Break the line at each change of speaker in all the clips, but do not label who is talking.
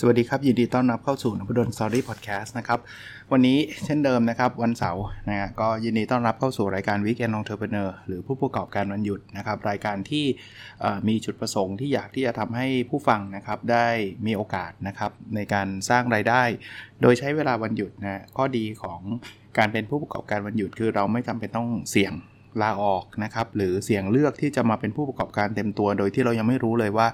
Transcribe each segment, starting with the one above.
สวัสดีครับ ยินดีต้อนรับเข้าสู่นพดลสอรี่พอดแคสต์นะครับ วันนี้เช่นเดิมนะครับ วันเสาร์นะฮะก็ยินดีต้อนรับเข้าสู่รายการ Weekend Entrepreneur หรือผู้ประกอบการวันหยุดนะครับ รายการที่มีจุดประสงค์ที่อยากที่จะทำให้ผู้ฟังนะครับได้มีโอกาสนะครับในการสร้างรายได้ โดยใช้เวลาวันหยุดนะข้อดีของการเป็นผู้ประกอบการวันหยุด คือเราไม่จำเป็นต้องเสี่ยงลาออกนะครับหรือเสี่ยงเลือกที่จะมาเป็นผู้ประกอบการเต็มตัว โดยที่เรายังไม่รู้เลยว่า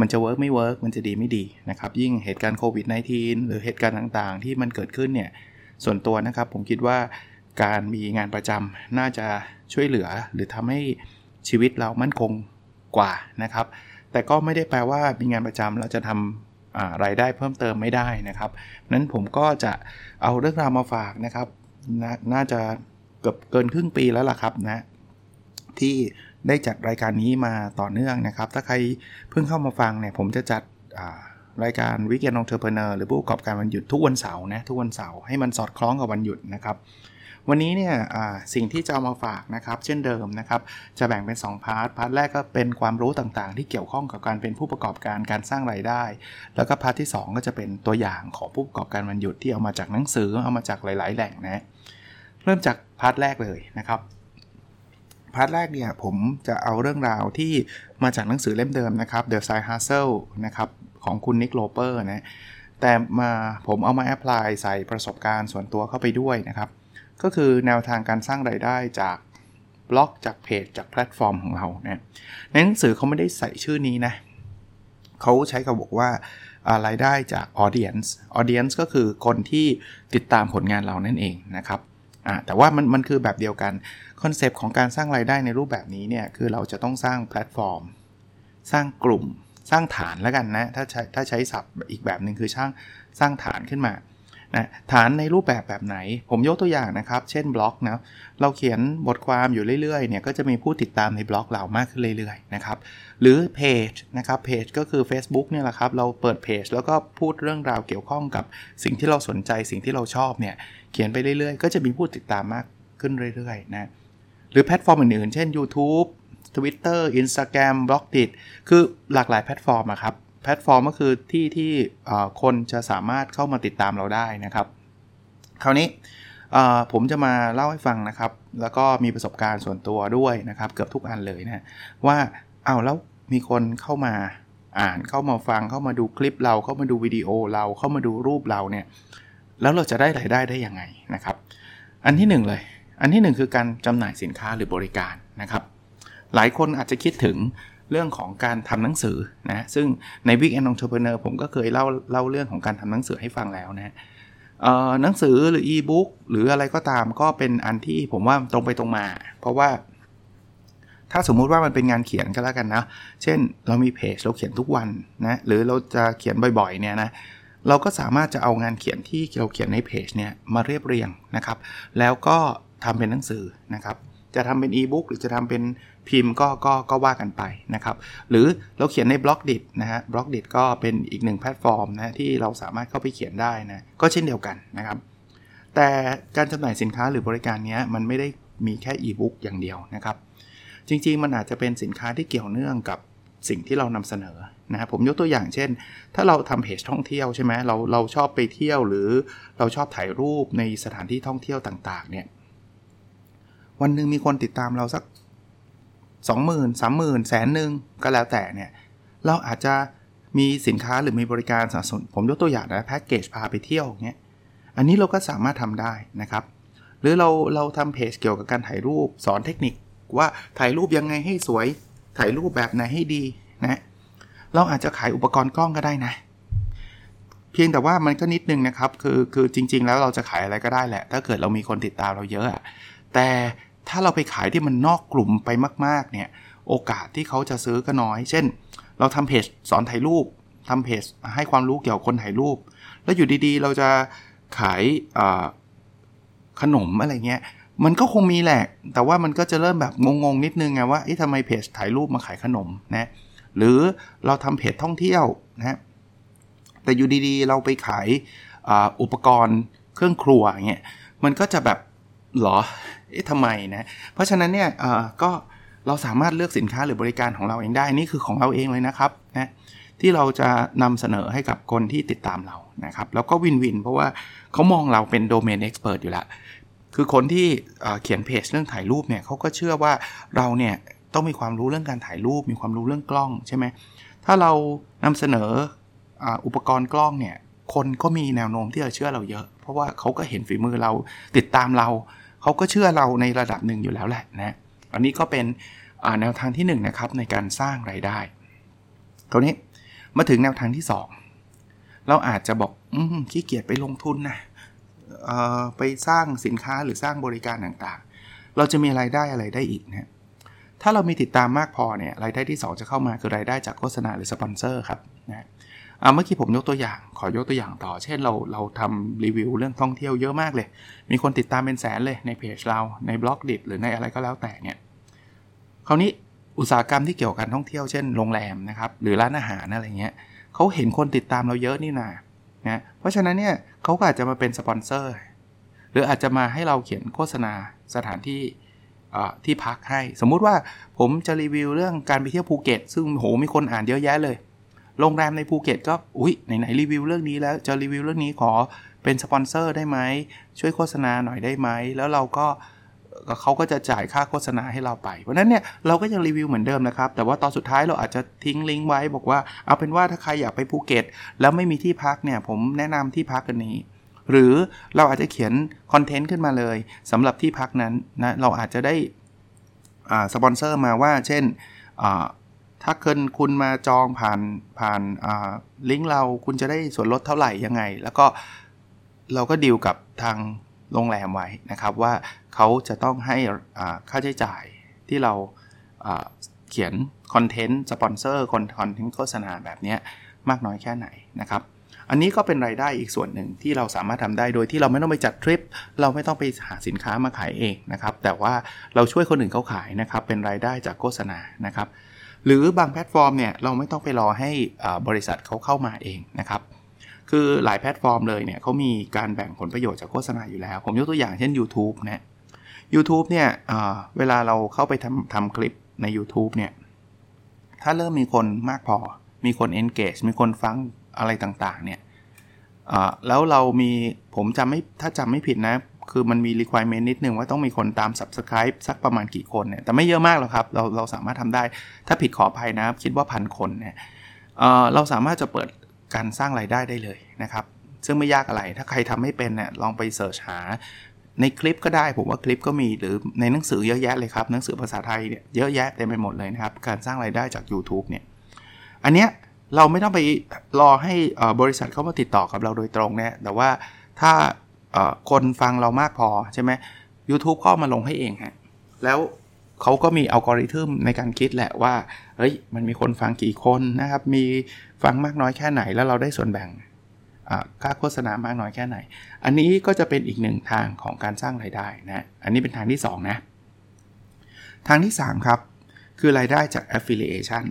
มันจะ work ไม่ work มันจะดีไม่ดีนะครับ ยิ่งเหตุการณ์โควิด -19 หรือเหตุการณ์ต่างๆ ที่มันเกิดขึ้นเนี่ย ส่วนตัวนะครับผมคิดว่าการมีงานประจำน่าจะช่วยเหลือ หรือทำให้ชีวิตเรามั่นคงกว่านะครับ แต่ก็ไม่ได้แปลว่ามีงานประจำเราจะทำรายได้เพิ่มเติมไม่ได้นะครับนั้นผมก็จะเอาเรื่องราวมาฝากนะครับนน่าจะเกือบเกินครึ่งปีแล้วล่ะครับนะที่ ได้จัดรายการนี้มาต่อเนื่องนะครับ ถ้าใครเพิ่งเข้ามาฟังเนี่ยผมจะจัดรายการวิกเกนองเทอร์เพเนอร์หรือผู้ประกอบการวันหยุดทุกวันเสาร์นะทุกวันเสาร์ให้มันสอดคล้องกับวันหยุดนะครับ วันนี้เนี่ยสิ่งที่จะเอามาฝากนะครับ เช่นเดิมนะครับ จะแบ่งเป็น 2 part part แรกก็เป็นความรู้ต่างๆ ที่เกี่ยวข้องกับการเป็นผู้ประกอบการการสร้างรายได้ แล้วก็ part ที่ 2 ก็จะเป็นตัวอย่างของผู้ประกอบการวันหยุดที่เอามาจากหนังสือเอามาจากหลาย ๆ แหล่งนะเริ่มจาก part แรกเลยนะครับ part แรกเนี่ยผมจะเอาเรื่องราวที่มาจากหนังสือเล่มเดิมนะครับ The Side Hustle นะครับของคุณ Nick Loper นะแต่มาผมเอามา apply ใส่ประสบการณ์ส่วนตัวเข้าไปด้วยนะครับ ก็คือแนวทางการสร้างรายได้จากบล็อกจากเพจจากแพลตฟอร์มของเรานะในหนังสือเขาไม่ได้ใส่ชื่อนี้นะเขาใช้คำบอกว่ารายได้จาก audience audience ก็คือคนที่ติดตามผลงานเรานั่นเองนะครับ อ่าแต่ว่ามันมันคือแบบเดียวกันคอนเซปต์ของการสร้างรายได้ในรูปแบบนี้เนี่ยคือเราจะต้องสร้างแพลตฟอร์ม สร้างกลุ่ม สร้างฐานแล้วกันนะถ้าใช้ถ้าใช้ศัพท์อีกแบบหนึ่งคือสร้างสร้างฐานขึ้นมานะฐานในรูปแบบแบบไหน ผมยกตัวอย่างนะครับ เช่นบล็อกนะเราเขียนบทความอยู่เรื่อยๆเนี่ยก็จะมีผู้ติดตามในบล็อกเรามากขึ้นเรื่อยๆนะครับหรือเพจนะครับเพจก็คือ Facebook เนี่ยแหละครับเราเปิดเพจแล้วก็พูดเรื่องราวเกี่ยวข้องกับสิ่งที่เราสนใจสิ่งที่เราชอบเนี่ย เขียนไปเรื่อยๆ ก็จะมีผู้ติดตามมากขึ้นเรื่อยๆนะ หรือแพลตฟอร์มอื่นๆ เช่น YouTube Twitter Instagram b l o g d i t คือหลากหลายแพลตฟอร์มครับ แพลตฟอร์มก็คือที่ที่คนจะสามารถเข้ามาติดตามเราได้นะครับ คราวนี้ผมจะมาเล่าให้ฟังนะครับ แล้วก็มีประสบการณ์ส่วนตัวด้วยนะครับ เกือบทุกอันเลยนะว่าเอาแล้วมีคนเข้ามาอ่านเข้ามาฟังเข้ามาดูคลิปเราเข้ามาดูวิดีโอเราเข้ามาดูรูปเราเนี่ย แล้วเราจะได้รายได้ได้ยังไงนะครับ อันที่ 1 เลย อันที่ 1 คือการจำหน่ายสินค้าหรือบริการนะครับ หลายคนอาจจะคิดถึงเรื่องของการทำหนังสือนะซึ่งใน Week End Entrepreneur ผมก็เคยเล่าเล่าเรื่องของการทำหนังสือให้ฟังแล้วนะหนังสือหรืออีบุ๊กหรืออะไรก็ตามก็เป็นอันที่ผมว่าตรงไปตรงมา เพราะว่า ถ้าสมมุติว่ามันเป็นงานเขียนก็แล้วกันนะ เช่นเรามีเพจเราเขียนทุกวันนะหรือเราจะเขียนบ่อยๆเนี่ยนะ เราก็สามารถจะเอางานเขียนที่เราเขียนในเพจเนี่ยมาเรียบเรียงนะครับ แล้วก็ทำเป็นหนังสือนะครับ จะทำเป็นอีบุ๊กหรือจะทำเป็นพิมพ์ก็ก็ก็ว่ากันไปนะครับ หรือเราเขียนใน Blockdit นะฮะ Blockdit ก็เป็นอีกหนึ่งแพลตฟอร์มนะที่เราสามารถเข้าไปเขียนได้นะก็เช่นเดียวกันนะครับ แต่การจำหน่ายสินค้าหรือบริการนี้มันไม่ได้มีแค่อีบุ๊กอย่างเดียวนะครับ จริงๆ มันอาจจะเป็นสินค้าที่เกี่ยวเนื่องกับสิ่งที่เรานำเสนอ นะครับผมยกตัวอย่างเช่น ถ้าเราทำเพจท่องเที่ยวใช่ไหมเราเราชอบไปเที่ยวหรือเราชอบถ่ายรูปในสถานที่ท่องเที่ยวต่างๆเนี่ยวันหนึ่งมีคนติดตามเราสัก 20,000 30,000แสนหนึ่งก็แล้วแต่เนี่ยเราอาจจะมีสินค้าหรือมีบริการสนสนุนผมยกตัวอย่างนะแพ็กเกจพาไปเที่ยวเงี้ยอันนี้เราก็สามารถทำได้นะครับ หรือเราเราทำเพจเกี่ยวกับการถ่ายรูปสอนเทคนิคว่าถ่ายรูปยังไงให้สวยถ่ายรูปแบบไหนให้ดีนะ เราอาจจะขายอุปกรณ์กล้องก็ได้นะ เพียงแต่ว่ามันก็นิดนึงนะครับ คือคือจริง ๆ แล้วเราจะขายอะไรก็ได้แหละ ถ้าเกิดเรามีคนติดตามเราเยอะ แต่ถ้าเราไปขายที่มันนอกกลุ่มไปมากๆเนี่ยโอกาสที่เขาจะซื้อก็น้อย เช่น เราทำเพจสอนถ่ายรูปทำเพจให้ความรู้เกี่ยวกับคนถ่ายรูป แล้วอยู่ดีๆ เราจะขายขนมอะไรเงี้ย มันก็คงมีแหละ แต่ว่ามันก็จะเริ่มแบบงงๆ นิดนึงไงว่าทำไมเพจถ่ายรูปมาขายขนมนะ หรือเราทำเพจท่องเที่ยวนะ แต่อยู่ดีๆ เราไปขายอุปกรณ์เครื่องครัวเงี้ย มันก็จะแบบหรอ เอ๊ะทำไมนะ เพราะฉะนั้นเนี่ยก็เราสามารถเลือกสินค้าหรือบริการของเราเองได้ นี่คือของเราเองเลยนะครับนะที่เราจะนำเสนอให้กับคนที่ติดตามเรานะครับ แล้วก็วินวินเพราะว่าเขามองเราเป็นโดเมนเอ็กซ์เพรสอยู่ล้วคือคนที่เขียนเพจเรื่องถ่ายรูปเนี่ยเขาก็เชื่อว่าเราเนี่ย ต้องมีความรู้เรื่องการถ่ายรูป มีความรู้เรื่องกล้องใช่ไหมถ้าเรานำเสนออุปกรณ์กล้องเนี่ยคนก็มีแนวโน้มที่จะเชื่อเราเยอะ เพราะว่าเขาก็เห็นฝีมือเราติดตามเรา เขาก็เชื่อเราในระดับหนึ่งอยู่แล้วแหละนะอันนี้ก็เป็นแนวทางที่1นนะครับในการสร้างไรายได้คราวนี้มาถึงแนวทางที่ 2 เราอาจจะบอกอขี้เกียจไปลงทุนนะไปสร้างสินค้าหรือสร้างบริการต่างๆ เราจะมีไรายได้อะไรได้อีกนะ ถ้าเรามีติดตามมากพอเนี่ยรายได้ที่ 2 จะเข้ามาคือรายได้จากโฆษณาหรือสปอนเซอร์ครับนะเมื่อกี้ผมยกตัวอย่าง ขอยกตัวอย่างต่อ เช่นเราเราทำรีวิวเรื่องท่องเที่ยวเยอะมากเลย มีคนติดตามเป็นแสนเลยในเพจเราใน Blockdit หรือในอะไรก็แล้วแต่เนี่ยคราวนี้อุตสาหกรรมที่เกี่ยวกับการท่องเที่ยวเช่นโรงแรมนะครับหรือร้านอาหารอะไรเงี้ยเขาเห็นคนติดตามเราเยอะนี่นานะเพราะฉะนั้นเนี่ยเขาก็อาจจะมาเป็นสปอนเซอร์หรืออาจจะมาให้เราเขียนโฆษณาสถานที่ ที่พักให้ สมมุติว่าผมจะรีวิวเรื่องการไปเที่ยวภูเก็ต ซึ่งโหมีคนอ่านเยอะแยะเลย โรงแรมในภูเก็ตก็อุ้ยไหนๆรีวิวเรื่องนี้แล้วจะรีวิวเรื่องนี้ขอเป็นสปอนเซอร์ได้ไหมช่วยโฆษณาหน่อยได้ไหมแล้วเราก็เขาก็จะจ่ายค่าโฆษณาให้เราไป เพราะนั้นเนี่ยเราก็ยังรีวิวเหมือนเดิมนะครับ แต่ว่าตอนสุดท้ายเราอาจจะทิ้งลิงก์ไว้บอกว่าเอาเป็นว่าถ้าใครอยากไปภูเก็ต แล้วไม่มีที่พักเนี่ยผมแนะนำที่พักอันนี้ หรือเราอาจจะเขียนคอนเทนต์ขึ้นมาเลยสำหรับที่พักนั้นนะเราอาจจะได้สปอนเซอร์มาว่าเช่นถ้าเกิดคุณมาจองผ่านผ่านลิงก์เราคุณจะได้ส่วนลดเท่าไหร่ยังไง แล้วก็เราก็ดีลกับทางโรงแรมไว้นะครับว่าเขาจะต้องให้ค่าใช้จ่ายที่เราเขียนคอนเทนต์สปอนเซอร์คอนเทนต์โฆษณาแบบนี้มากน้อยแค่ไหนนะครับ อันนี้ก็เป็นรายได้อีกส่วนหนึ่งที่เราสามารถทำได้โดยที่เราไม่ต้องไปจัดทริป เราไม่ต้องไปหาสินค้ามาขายเองนะครับ แต่ว่าเราช่วยคนอื่นเขาขายนะครับ เป็นรายได้จากโฆษณานะครับ หรือบางแพลตฟอร์มเนี่ยเราไม่ต้องไปรอให้บริษัทเขาเข้ามาเองนะครับคือหลายแพลตฟอร์มเลยเนี่ยเขามีการแบ่งผลประโยชน์จากโฆษณาอยู่แล้ว ผมยกตัวอย่างเช่น YouTube นะ YouTube เนี่ยเวลาเราเข้าไปทำทำคลิปใน YouTube เนี่ย ถ้าเริ่มมีคนมากพอ มีคน engage มีคนฟัง อะไรต่างๆเนี่ยแล้วเรามีผมจำไม่ถ้าจำไม่ผิดนะ คือมันมี requirement นิดนึงว่าต้องมีคนตาม subscribe สักประมาณกี่คนเนี่ยแต่ไม่เยอะมากหรอกครับ เราเราสามารถทำได้ ถ้าผิดขออภัยนะ คิดว่าพันคนเนี่ยเราสามารถจะเปิดการสร้างรายได้ได้เลยนะครับ ซึ่งไม่ยากอะไรถ้าใครทำไม่เป็นเนี่ยลองไปเสิร์ชหาในคลิปก็ได้ผมว่าคลิปก็มีหรือในหนังสือเยอะแยะเลยครับหนังสือภาษาไทยเนี่ยเยอะแยะเต็มไปหมดเลยนะครับ การสร้างรายได้จาก YouTube เนี่ยอันเนี้ย เราไม่ต้องไปรอให้บริษัทเข้ามาติดต่อกับเราโดยตรงนะแต่ว่าถ้าคนฟังเรามากพอใช่ไหม YouTube ก็มาลงให้เองฮะ แล้วเขาก็มีอัลกอริทึมในการคิดแหละว่า เฮ้ย มันมีคนฟังกี่คนนะครับ มีฟังมากน้อยแค่ไหน แล้วเราได้ส่วนแบ่งค่าโฆษณามากน้อยแค่ไหน อันนี้ก็จะเป็นอีกหนึ่งทางของการสร้างรายได้นะ อันนี้เป็นทางที่ 2 นะ ทางที่ 3 ครับ คือรายได้จาก affiliation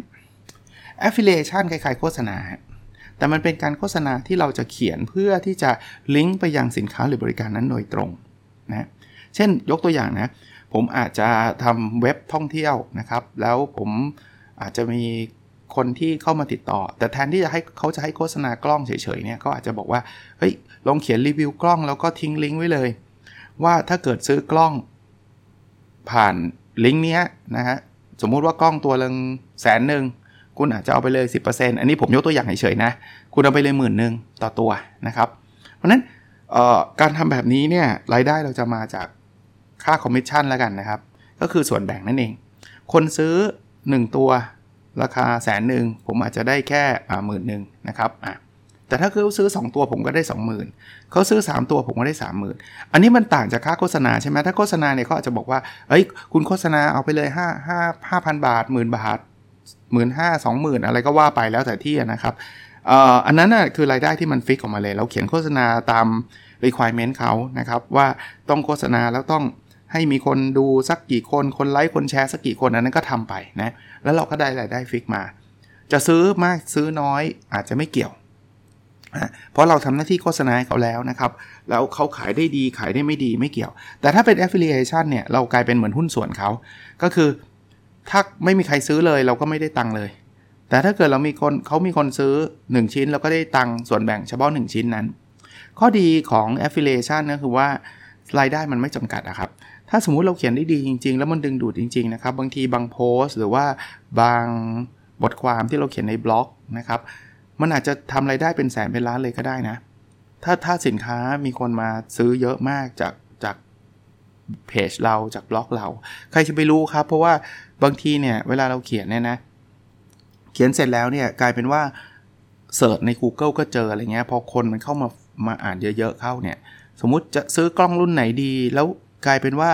affiliation คล้ายๆโฆษณา แต่มันเป็นการโฆษณาที่เราจะเขียนเพื่อที่จะลิงก์ไปยังสินค้าหรือบริการนั้นโดยตรงนะเช่นยกตัวอย่างนะ ผมอาจจะทำเว็บท่องเที่ยวนะครับ แล้วผมอาจจะมีคนที่เข้ามาติดต่อ แต่แทนที่จะให้เขาจะให้โฆษณากล้องเฉยๆเนี่ยเขาอาจจะบอกว่าเฮ้ยลองเขียนรีวิวกล้องแล้วก็ทิ้งลิงก์ไว้เลย ว่าถ้าเกิดซื้อกล้องผ่านลิงก์นี้นะฮะสมมุติว่ากล้องตัวละแสนหนึ่ง คุณอาจจะเอาไปเลย 10%อันนี้ผมยกตัวอย่างเฉยๆนะ คุณเอาไปเลยหมื่นหนึ่งต่อตัวนะครับ เพราะนั้นการทำแบบนี้เนี่ยรายได้เราจะมาจากค่าคอมมิชชั่นแล้วกันนะครับ ก็คือส่วนแบ่งนั่นเอง คนซื้อ 1 ตัวราคาแสนหนึ่งผมอาจจะได้แค่หมื่นหนึ่งนะครับอะแต่ถ้าเขาซื้อ 2 ตัวผมก็ได้ 20,000เขาซื้อ 3 ตัวผมก็ได้ 30,000 อันนี้มันต่างจากค่าโฆษณาใช่ไหมถ้าโฆษณาเนี่ยเขาอาจจะบอกว่าเฮ้ยคุณโฆษณาเอาไปเลย 5 5 5,000 บาทหมื่นบาท หมื่นห้าสองหมื่นอะไรก็ว่าไปแล้วแต่ที่นะครับอันนั้นน่ะคือรายได้ที่มันฟิกออกมาเลย เราเขียนโฆษณาตาม requirement เขานะครับ ว่าต้องโฆษณาแล้วต้องให้มีคนดูสักกี่คนคนไลค์คนแชร์สักกี่คนอันนั้นก็ทำไปนะแล้วเราก็ได้รายได้ฟิกมา จะซื้อมากซื้อน้อยอาจจะไม่เกี่ยวเพราะเราทำหน้าที่โฆษณาให้เขาแล้วนะครับ แล้วเขาขายได้ดีขายได้ไม่ดีไม่เกี่ยว แต่ถ้าเป็น affiliation เนี่ยเรากลายเป็นเหมือนหุ้นส่วนเขา ก็คือ ถ้าไม่มีใครซื้อเลยเราก็ไม่ได้ตังค์เลย แต่ถ้าเกิดเรามีคนเขามีคนซื้อ 1 ชิ้นเราก็ได้ตังค์ส่วนแบ่งเฉพาะ 1 ชิ้นนั้น ข้อดีของ affiliation ก็คือว่ารายได้มันไม่จำกัดนะครับ ถ้าสมมุติเราเขียนได้ดีจริง ๆ แล้วมันดึงดูดจริง ๆ นะครับ บางทีบางโพสต์ หรือว่าบางบทความที่เราเขียนในบล็อกนะครับ มันอาจจะทำไรายได้เป็นแสนเป็นล้านเลยก็ได้นะ ถ้าถ้าสินค้ามีคนมาซื้อเยอะมากจากจาก เพจเราจากบล็อกเรา ใครจะไปรู้ครับ เพราะว่าบางทีเนี่ยเวลาเราเขียนเนี่ยนะ เขียนเสร็จแล้วเนี่ยกลายเป็นว่าเสิร์ชใน Google ก็เจออะไรเงี้ยพอคนมันเข้ามามาอ่านเยอะๆเข้าเนี่ย สมมุติจะซื้อกล้องรุ่นไหนดี แล้วกลายเป็นว่า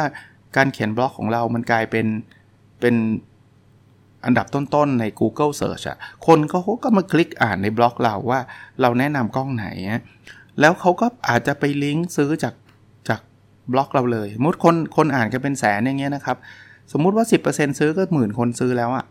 การเขียนบล็อกของเรามันกลายเป็นเป็นอันดับต้นๆใน Google Search อะคนก็ก็มาคลิกอ่านในบล็อกเราว่าเราแนะนำกล้องไหน แล้วเขาก็อาจจะไปลิงก์ซื้อจากจาก บล็อกเราเลยสมมติคนคนอ่านกันเป็นแสนอย่างเงี้ยนะครับสมมุติว่า 10%ซื้อก็หมื่นคนซื้อแล้วอะ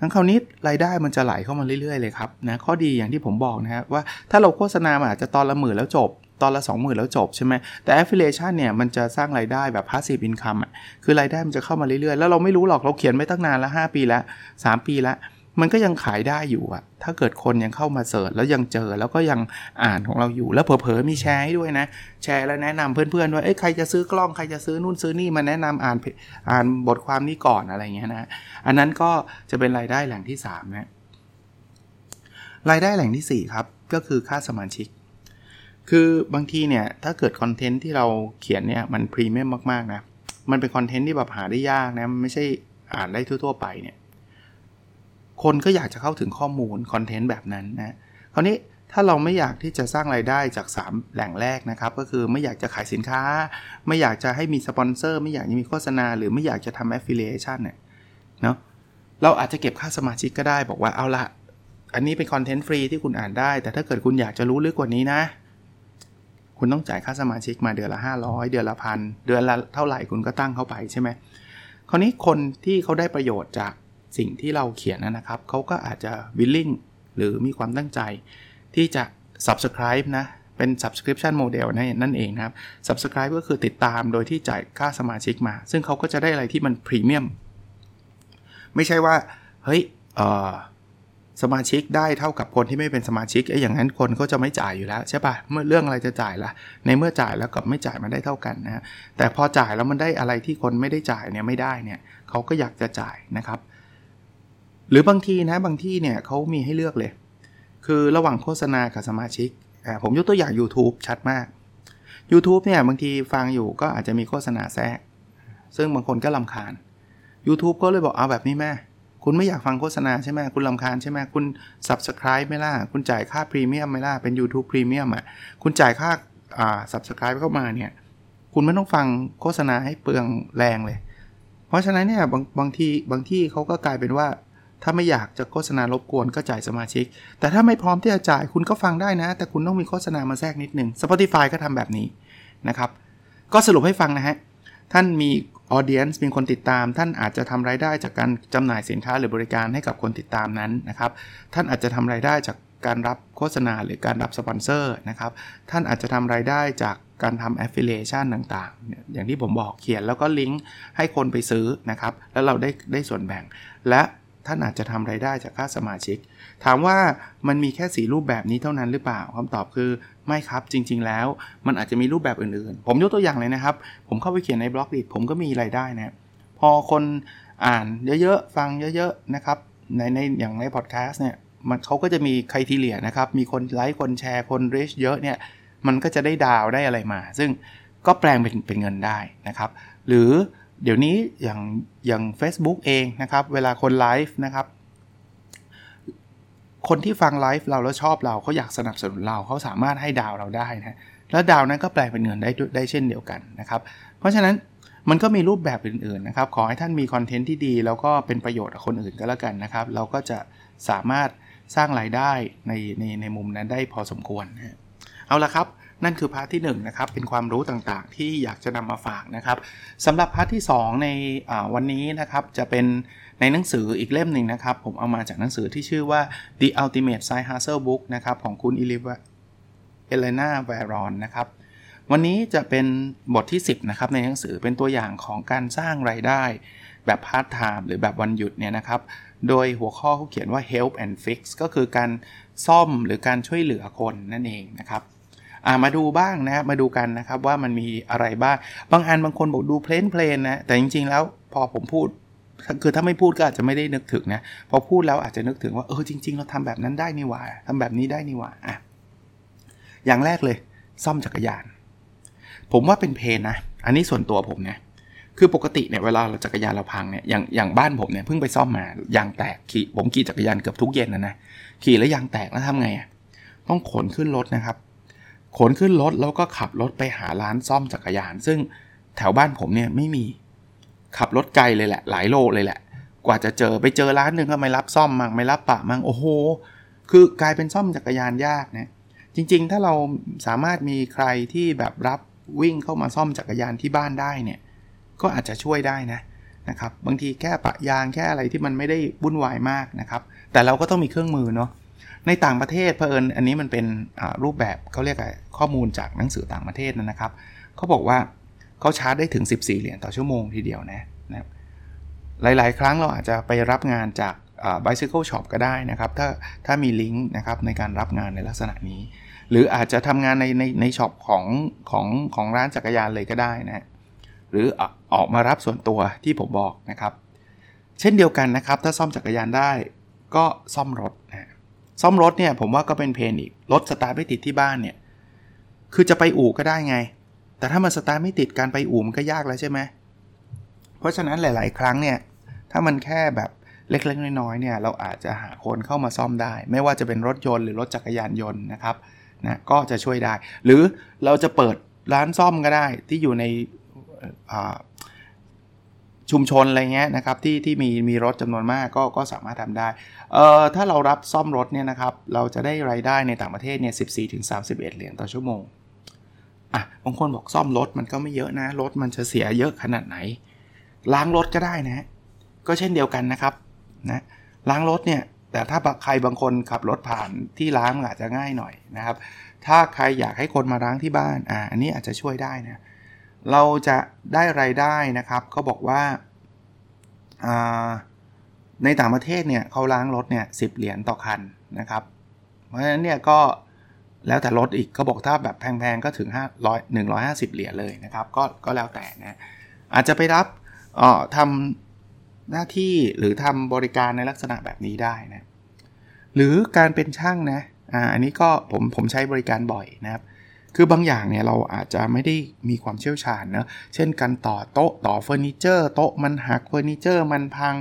ทั้งคราวนี้รายได้มันจะไหลเข้ามาเรื่อยๆเลยครับนะข้อดีอย่างที่ผมบอกนะครว่าถ้าเราโฆษณาอาจจะตอนละหมื่นแล้วจบ ตอนละ 20,000 แล้วจบใช่ไหมแต่ affiliation เนี่ยมันจะสร้างรายได้แบบ passive income คือรายได้มันจะเข้ามาเรื่อยๆ แล้วเราไม่รู้หรอกเราเขียนไม่ตั้งนานแล้ว 5 ปีแล้ว 3 ปีแล้ว มันก็ยังขายได้อยู่อะถ้าเกิดคนยังเข้ามาเสิร์ชแล้วยังเจอแล้วก็ยังอ่านของเราอยู่ แล้วเผลอๆมีแชร์ให้ด้วยนะ แชร์แล้วแนะนำเพื่อนๆว่าเอ้ยใครจะซื้อกล้องใครจะซื้อนู่นซื้อนี่มาแนะนำอ่านอ่านบทความนี้ก่อนอะไรเงี้ยนะ อันนั้นก็จะเป็นรายได้แหล่งที่3นะรายได้แหล่งที่ 4 ครับ ก็คือค่าสมาชิก คือบางทีเนี่ย ถ้าเกิดคอนเทนต์ที่เราเขียนเนี่ย มันพรีเมียมมากๆนะ มันเป็นคอนเทนต์ที่แบบหาได้ยากนะไม่ใช่อ่านได้ทั่วๆไปเนี่ย คนก็อยากจะเข้าถึงข้อมูลคอนเทนต์แบบนั้นนะคราวนี้ถ้าเราไม่อยากที่จะสร้างรายได้จาก 3 แหล่งแรกนะครับ ก็คือไม่อยากจะขายสินค้า ไม่อยากจะให้มีสปอนเซอร์ ไม่อยากจะมีโฆษณา หรือไม่อยากจะทำ affiliation เนี่ยเนาะเราอาจจะเก็บค่าสมาชิกก็ได้บอกว่าเอาละอันนี้เป็นคอนเทนต์ฟรีที่คุณอ่านได้ แต่ถ้าเกิดคุณอยากจะรู้ลึกกว่านี้นะ คุณต้องจ่ายค่าสมาชิกมาเดือนละ 500 เดือนละพันเดือนละเท่าไหร่คุณก็ตั้งเข้าไปใช่ไหมคราวนี้คนที่เขาได้ประโยชน์จาก สิ่งที่เราเขียนนะครับเขาก็อาจจะ willing หรือมีความตั้งใจ ที่จะ subscribe นะ เป็น subscription model นั่นเองนะครับ subscribe ก็คือติดตามโดยที่จ่ายค่าสมาชิกมา ซึ่งเขาก็จะได้อะไรที่มันพรีเมียมไม่ใช่ว่า เฮ้ยสมาชิกได้เท่ากับคนที่ไม่เป็นสมาชิกไอ้อย่างนั้นคนก็จะไม่จ่ายอยู่แล้วใช่ปะเมื่อเรื่องอะไรจะจ่ายละในเมื่อจ่ายแล้วกับไม่จ่ายมันได้เท่ากันนะแต่พอจ่ายแล้วมันได้อะไรที่คนไม่ได้จ่ายเนี่ยไม่ได้เนี่ยเขาก็อยากจะจ่ายนะครับ หรือบางทีนะบางที่เนี่ยเขามีให้เลือกเลย คือระหว่างโฆษณากับสมาชิกผมยกตัวอย่าง YouTube ชัดมาก YouTube เนี่ยบางทีฟังอยู่ก็อาจจะมีโฆษณาแทรก ซึ่งบางคนก็ลำคาญ YouTube ก็เลยบอกเอาแบบนี้แม่คุณไม่อยากฟังโฆษณาใช่ไหมคุณลำคาญใช่ไหมคุณ subscribe ไม่ล่ะ คุณจ่ายค่าพรีเมียมไม่ล่ะ เป็น YouTube พรีเมียมอะ คุณจ่ายค่าอ่า subscribe เข้ามาเนี่ย คุณไม่ต้องฟังโฆษณาให้เปลืองแรงเลย เพราะฉะนั้นเนี่ยบางบางทีบางที่เขาก็กลายเป็นว่า ถ้าไม่อยากจะโฆษณารบกวนก็จ่ายสมาชิก แต่ถ้าไม่พร้อมที่จะจ่ายคุณก็ฟังได้นะ แต่คุณต้องมีโฆษณามาแทรกนิดนึง Spotify ก็ทำแบบนี้นะครับ ก็สรุปให้ฟังนะฮะ ท่านมี audience มีคนติดตาม ท่านอาจจะทำรายได้จากการจำหน่ายสินค้าหรือบริการให้กับคนติดตามนั้นนะครับ ท่านอาจจะทำรายได้จากการรับโฆษณาหรือการรับสปอนเซอร์นะครับ ท่านอาจจะทำรายได้จากการทำ affiliation ต่างๆ อย่างที่ผมบอกเขียนแล้วก็ลิงก์ให้คนไปซื้อนะครับ แล้วเราได้ได้ส่วนแบ่ง และ ท่านอาจจะทำรายได้จากค่าสมาชิก ถามว่ามันมีแค่สี่รูปแบบนี้เท่านั้นหรือเปล่าคำตอบคือไม่ครับจริง ๆ แล้ว มันอาจจะมีรูปแบบอื่นๆ ผมยกตัวอย่างเลยนะครับ ผมเข้าไปเขียนในบล็อกดิผมก็มีรายได้นะพอคนอ่านเยอะๆ ฟังเยอะๆนะครับในในอย่างในพอดแคสต์เนี่ยมันเขาก็จะมีใครทีเลียนะครับ มีคนไลค์คนแชร์คนรีชเยอะเนี่ยมันก็จะได้ดาวได้อะไรมา ซึ่งก็แปลงเป็นเป็นเงินได้นะครับ หรือ เดี๋ยวนี้อย่างอย่าง Facebook เองนะครับ เวลาคนไลฟ์นะครับ คนที่ฟังไลฟ์เราแล้วชอบเราเขาอยากสนับสนุนเราเขาสามารถให้ดาวเราได้นะแล้วดาวนั้นก็แปลเป็นเงินได้ได้เช่นเดียวกันนะครับ เพราะฉะนั้นมันก็มีรูปแบบอื่นๆนะครับ ขอให้ท่านมีคอนเทนต์ที่ดี แล้วก็เป็นประโยชน์กับคนอื่นก็แล้วกันนะครับ เราก็จะสามารถสร้างรายได้ในในในมุมนั้นได้พอสมควรนะเอาละครับ นั่นคือพาร์ทที่1นะครับเป็นความรู้ต่างๆ ที่อยากจะนำมาฝากนะครับสำหรับพาร์ทที่ 2 ในวันนี้นะครับจะเป็นในหนังสืออีกเล่มหนึ่งนะครับ ผมเอามาจากหนังสือที่ชื่อว่า The Ultimate Side Hustle Book นะครับของคุณอิลิว Elana Varon นะครับวันนี้จะเป็นบทที่ 10นะครับในหนังสือเป็นตัวอย่างของการสร้างรายได้ แบบพาร์ทไทม์หรือแบบวันหยุดเนี่ยนะครับ โดยหัวข้อเขาเขียนว่า help and fix ก็คือการซ่อมหรือการช่วยเหลือคนนั่นเองนะครับ มาดูบ้างนะครับมาดูกันนะครับว่ามันมีอะไรบ้าง บางอันบางคนบอกดูเพลนเพลนนะ แต่จริง ๆ แล้วพอผมพูด คือถ้าไม่พูดก็อาจจะไม่ได้นึกถึงนะ พอพูดแล้วอาจจะนึกถึงว่าเออจริง ๆ เราทำแบบนั้นได้นี่หว่าทำแบบนี้ได้นี่หว่าอะอย่างแรกเลย ซ่อมจักรยาน ผมว่าเป็นเพนนะ อันนี้ส่วนตัวผมนะคือปกติเนี่ยเวลาเราจักรยานเราพังเนี่ยอย่างอย่างบ้านผมเนี่ยเพิ่งไปซ่อมมายางแตกขี่ผมขี่จักรยานเกือบทุกเย็นนะนะขี่แล้วยางแตกแล้วทำไงอะต้องขนขึ้นรถนะครับ ขนขึ้นรถแล้วก็ขับรถไปหาร้านซ่อมจักรยาน ซึ่งแถวบ้านผมเนี่ยไม่มีขับรถไกลเลยแหละ หลายโลเลยแหละ กว่าจะเจอไปเจอร้านหนึ่งก็ไม่รับซ่อมมั่งไม่รับปะมั่งโอ้โห คือกลายเป็นซ่อมจักรยานยากนะจริง ๆ ถ้าเราสามารถมีใครที่แบบรับวิ่งเข้ามาซ่อมจักรยานที่บ้านได้เนี่ย ก็อาจจะช่วยได้นะนะครับ บางทีแค่ปะยางแค่อะไรที่มันไม่ได้วุ่นวายมากนะครับ แต่เราก็ต้องมีเครื่องมือเนาะ ในต่างประเทศเพอเอิญอันนี้มันเป็นรูปแบบเขาเรียกข้อมูลจากหนังสือต่างประเทศนะครับเขาบอกว่าเขาชาร์จได้ถึง 14 เหรียญต่อชั่วโมงทีเดียวนะนะหลายๆ ครั้งเราอาจจะไปรับงานจาก bicycle shop ก็ได้นะครับ ถ้าถ้ามีลิงก์นะครับในการรับงานในลักษณะนี้ หรืออาจจะทำงานในในในช็อปของของของร้านจักรยานเลยก็ได้นะหรือออกมารับส่วนตัวที่ผมบอกนะครับ เช่นเดียวกันนะครับ ถ้าซ่อมจักรยานได้ก็ซ่อมรถ ซ่อมรถเนี่ยผมว่าก็เป็นเพนอีก รถสตาร์ทไม่ติดที่บ้านเนี่ย คือจะไปอู่ก็ได้ไง แต่ถ้ามันสตาร์ทไม่ติดการไปอู่มันก็ยากแล้วใช่ไหม เพราะฉะนั้นหลาย ๆ ครั้งเนี่ย ถ้ามันแค่แบบเล็ก ๆ น้อย ๆ เนี่ย เราอาจจะหาคนเข้ามาซ่อมได้ ไม่ว่าจะเป็นรถยนต์หรือรถจักรยานยนต์นะครับ นะ ก็จะช่วยได้ หรือเราจะเปิดร้านซ่อมก็ได้ที่อยู่ใน ชุมชนอะไรเงี้ยนะครับที่ที่มีมีรถจำนวนมากก็ก็สามารถทำได้เอ่อถ้าเรารับซ่อมรถเนี่ยนะครับเราจะได้รายได้ในต่างประเทศเนี่ย14ถึง31เหรียญต่อชั่วโมงอะบางคนบอกซ่อมรถมันก็ไม่เยอะนะรถมันจะเสียเยอะขนาดไหน ล้างรถก็ได้นะ ก็เช่นเดียวกันนะครับนะล้างรถเนี่ยแต่ถ้าใครบางคนขับรถผ่านที่ล้างอาจจะง่ายหน่อยนะครับ ถ้าใครอยากให้คนมาล้างที่บ้านอ่าอันนี้อาจจะช่วยได้นะ เราจะได้ไรายได้นะครับเขาบอกว่าในต่างประเทศเนี่ยเขาล้างรถเนี่ยสิเหรียญต่อคันนะครับ เพราะฉะนั้นเนี่ยก็แล้วแต่รถอีกเขาบอกถ้าแบบแพงๆ ก็ถึง500 150 เหรียญเลยนะครับ ก็ก็แล้วแต่นะอาจจะไปรับออทำหน้าที่หรือทำบริการในลักษณะแบบนี้ได้นะหรือการเป็นช่างนะอ่าอันนี้ก็ผมผมใช้บริการบ่อยนะครับ คือบางอย่างเนี่ยเราอาจจะไม่ได้มีความเชี่ยวชาญนะเช่นการต่อโต๊ะต่อเฟอร์นิเจอร์โต๊ะมันหักเฟอร์นิเจอร์มันพัง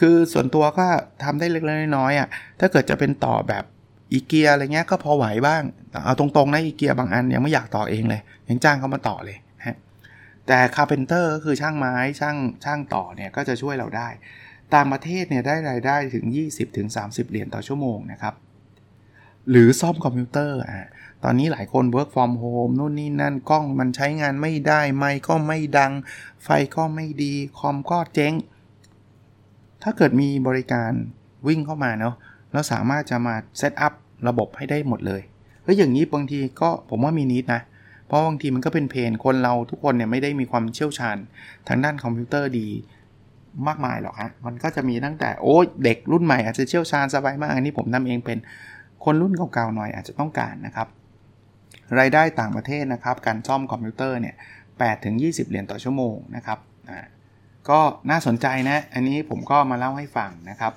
คือส่วนตัวก็ทำได้เล็กๆน้อยๆอะ่ะถ้าเกิดจะเป็นต่อแบบอีเกียอะไรเงี้ยก็พอไหวบ้าง เอาตรงๆนะอีเกียบางอันยังไม่อยากต่อเองเลยยังจ้างเขามาต่อเลยฮะแต่ carpenter ก็คือช่างไม้ช่างช่างต่อเนี่ยก็จะช่วยเราได้ ต่างประเทศเนี่ยได้รายได้ถึง 20-30 เหรียญต่อชั่วโมงนะครับหรือซ่อมคอมพิวเตอร์อะ ตอนนี้หลายคน work from home นู่นนี่นั่นกล้องมันใช้งานไม่ได้ไมค์ก็ไม่ดัง ไฟก็ไม่ดีคอมก็เจ๊ง ถ้าเกิดมีบริการวิ่งเข้ามาเนาะเราสามารถจะมา set up ระบบให้ได้หมดเลยเฮ้ยอย่างนี้บางทีก็ผมว่ามี need นะ เพราะบางทีมันก็เป็น pain คนเราทุกคนเนี่ยไม่ได้มีความเชี่ยวชาญ ทางด้านคอมพิวเตอร์ดีมากมายหรอกฮะ มันก็จะมีตั้งแต่โอ้เด็กรุ่นใหม่อาจจะเชี่ยวชาญสบายมาก อันนี้ผมทำเองเป็นคนรุ่นเก่าๆหน่อยอาจจะต้องการนะครับ รายได้ต่างประเทศนะครับ การซ่อมคอมพิวเตอร์เนี่ย8ถึง 20 เหรียญต่อชั่วโมงนะครับอ่าก็น่าสนใจนะ อันนี้ผมก็มาเล่าให้ฟังนะครับ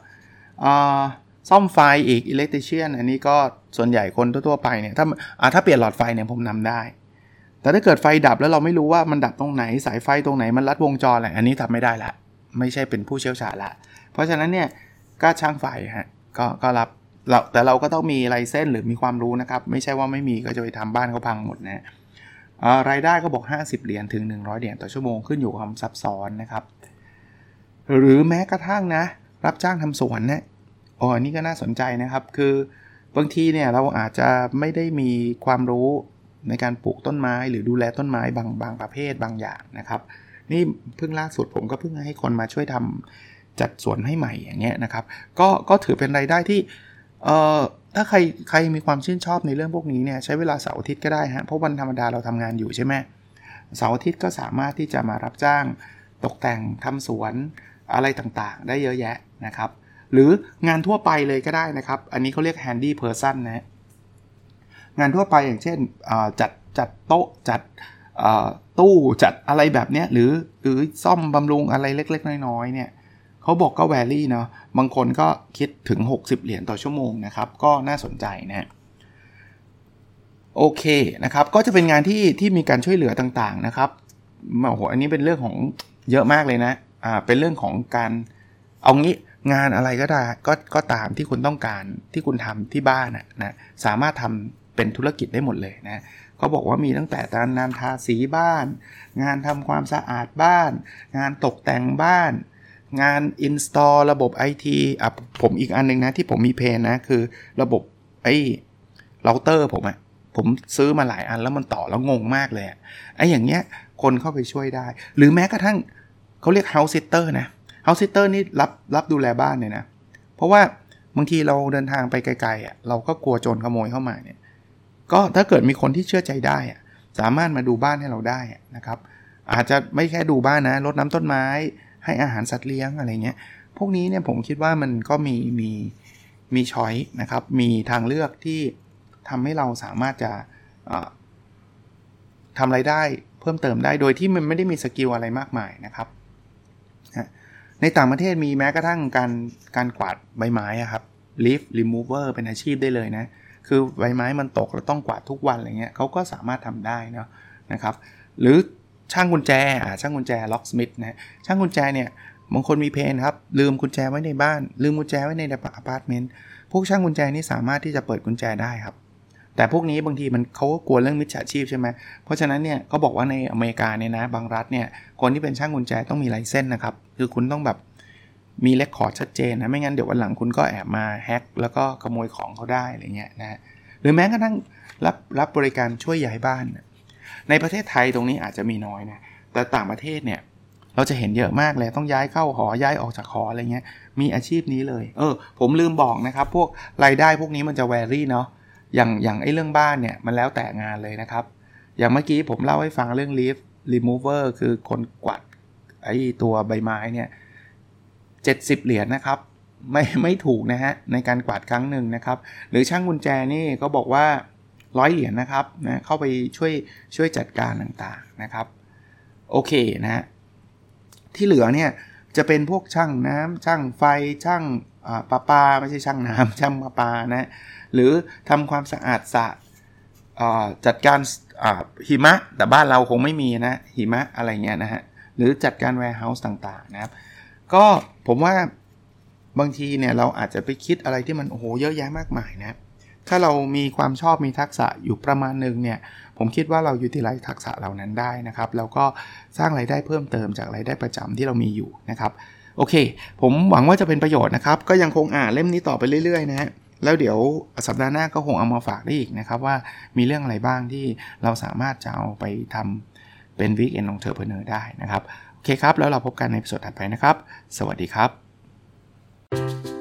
ซ่อมไฟอีกอิเล็กทริเชียนอันนี้ก็ส่วนใหญ่คนทั่วๆไปเนี่ยถ้าถ้าเปลี่ยนหลอดไฟเนี่ยผมนำได้ แต่ถ้าเกิดไฟดับแล้วเราไม่รู้ว่ามันดับตรงไหนสายไฟตรงไหนมันลัดวงจรอะไรอันนี้ทำไม่ได้ละ ไม่ใช่เป็นผู้เชี่ยวชาญละ เพราะฉะนั้นเนี่ยก็ช่างไฟฮะก็ก็รับ เราแต่เราก็ต้องมีไลเส้นหรือมีความรู้นะครับ ไม่ใช่ว่าไม่มีก็จะไปทำบ้านเขาพังหมดนะรายได้ก็บอก 50 เหรียญถึง 100 เหรียญต่อชั่วโมงขึ้นอยู่กับความซับซ้อนนะครับ หรือแม้กระทั่งนะ รับจ้างทำสวนนะอ๋อนี่ก็น่าสนใจนะครับ คือบางทีเนี่ยเราอาจจะไม่ได้มีความรู้ในการปลูกต้นไม้ หรือดูแลต้นไม้บางบางประเภทบางอย่างนะครับ นี่เพิ่งล่าสุดผมก็เพิ่งให้คนมาช่วยทำจัดสวนให้ใหม่อย่างเงี้ยนะครับ ก็ก็ถือเป็นรายได้ที่ เอ่อถ้าใครใครมีความชื่นชอบในเรื่องพวกนี้เนี่ยใช้เวลาเสาร์อาทิตย์ก็ได้ฮะเพราะวันธรรมดาเราทำงานอยู่ใช่ไหมเสาร์อาทิตย์ก็สามารถที่จะมารับจ้างตกแต่งทำสวนอะไรต่างๆ ได้เยอะแยะนะครับ หรืองานทั่วไปเลยก็ได้นะครับ อันนี้เขาเรียก handy person นะงานทั่วไปอย่างเช่นจัดจัดโต๊ะจัดตู้จัดอะไรแบบเนี้ยหรือหรือซ่อมบำรุงอะไรเล็ก ๆ น้อยๆเนี่ย เขาบอกก็แวลี่เนาะบางคนก็คิดถึง 60 เหรียญต่อชั่วโมงนะครับ ก็น่าสนใจนะโอเคนะครับ ก็จะเป็นงานที่ที่มีการช่วยเหลือต่างๆนะครับโอ้โหอันนี้เป็นเรื่องของเยอะมากเลยนะอ่าเป็นเรื่องของการเอางี้งานอะไรก็ได้ก็ก็ตามที่คุณต้องการที่คุณทำที่บ้านนะนะสามารถทำเป็นธุรกิจได้หมดเลยนะเขาบอกว่ามีตั้งแต่การงานทาสีบ้าน งานทำความสะอาดบ้าน งานตกแต่งบ้าน งาน install ระบบ IT อะผมอีกอันนึงนะที่ผมมีเพนนะ คือระบบไอ้เราเตอร์ผมอะผมซื้อมาหลายอันแล้วมันต่อแล้วงงมากเลยไอ้อย่างเงี้ยคนเข้าไปช่วยได้ หรือแม้กระทั่งเขาเรียก house sitter นะ house sitter นี่รับรับดูแลบ้านเนี่ยนะ เพราะว่าบางทีเราเดินทางไปไกลๆอะเราก็กลัวโจรขโมยเข้ามาเนี่ยก็ถ้าเกิดมีคนที่เชื่อใจได้อะสามารถมาดูบ้านให้เราได้นะครับ อาจจะไม่แค่ดูบ้านนะรดน้ำต้นไม้ ให้อาหารสัตว์เลี้ยงอะไรเงี้ย พวกนี้เนี่ยผมคิดว่ามันก็มีมีมีช้อยนะครับ มีทางเลือกที่ทำให้เราสามารถจะทำไรายได้เพิ่มเติมได้โดยที่มันไม่ได้มีสกิลอะไรมากมายนะครับ ในต่างประเทศมีแม้กระทั่งการการกวาดใบไม้ครับ leaf remover เป็นอาชีพได้เลยนะ คือใบไม้มันตกเราต้องกวาดทุกวันอะไรเงี้ยเขาก็สามารถทำได้นะนะครับ หรือ ช่างกุญแจอ่าช่างกุญแจ locksmith นะช่างกุญแจเนี่ยบางคนมี pain ครับ ลืมกุญแจไว้ในบ้าน ลืมกุญแจไว้ในอพาร์ตเมนต์พวกช่างกุญแจนี่สามารถที่จะเปิดกุญแจได้ครับ แต่พวกนี้บางทีมันเขาก็กลัวเรื่องมิจฉาชีพใช่ไหมเพราะฉะนั้นเนี่ยเขาบอกว่าในอเมริกาเนี่ยนะบางรัฐเนี่ยคนที่เป็นช่างกุญแจต้องมี license นะครับคือคุณต้องแบบมี record ชัดเจนนะไม่งั้นเดี๋ยววันหลังคุณก็แอบมา hack แล้วก็ขโมยของเขาได้อะไรเงี้ยนะหรือแม้กระทั่งรับรับบริการช่วยย้ายบ้าน ในประเทศไทยตรงนี้อาจจะมีน้อยนะ แต่ต่างประเทศเนี่ยเราจะเห็นเยอะมากเลยต้องย้ายเข้าหอย้ายออกจากหออะไรเงี้ย มีอาชีพนี้เลย เออ ผมลืมบอกนะครับ พวกรายได้พวกนี้มันจะแวรี่เนาะอย่างอย่างไอ้เรื่องบ้านเนี่ยมันแล้วแต่งานเลยนะครับ อย่างเมื่อกี้ผมเล่าให้ฟังเรื่อง leaf remover คือคนกวาดไอ้ตัวใบไม้เนี่ย70เหรียญนนะครับ ไม่ไม่ถูกนะฮะในการกวาดครั้งหนึ่งนะครับ หรือช่างกุญแจนี่ก็บอกว่า ร้อยเหรียญนนะครับนะเข้าไปช่วยช่วยจัดการต่างๆนะครับ โอเคนะฮะที่เหลือเนี่ยจะเป็นพวกช่างน้ำช่างไฟช่างปลาปาไม่ใช่ช่างน้ำช่างปลาปานะหรือทำความสะอาดสะจัดการหิมะแต่บ้านเราคงไม่มีนะหิมะอะไรเงี้ยนะฮะหรือจัดการแวร์เฮาส์ต่างๆนะครับ ก็ผมว่าบางทีเนี่ยเราอาจจะไปคิดอะไรที่มันโอ้โหเยอะแยะมากมายนะ ถ้าเรามีความชอบมีทักษะอยู่ประมาณหนึ่งเนี่ย ผมคิดว่าเรา utilize ทักษะเหล่านั้นได้นะครับ แล้วก็สร้างรายได้เพิ่มเติมจากรายได้ประจำที่เรามีอยู่นะครับ โอเค ผมหวังว่าจะเป็นประโยชน์นะครับ ก็ยังคงอ่านเล่มนี้ต่อไปเรื่อยๆนะฮะ แล้วเดี๋ยวสัปดาห์หน้าก็คงเอามาฝากได้อีกนะครับ ว่ามีเรื่องอะไรบ้างที่เราสามารถจะเอาไปทำเป็น weekend entrepreneur ได้นะครับ โอเคครับ แล้วเราพบกันในสัปดาห์ถัดไปนะครับ สวัสดีครับ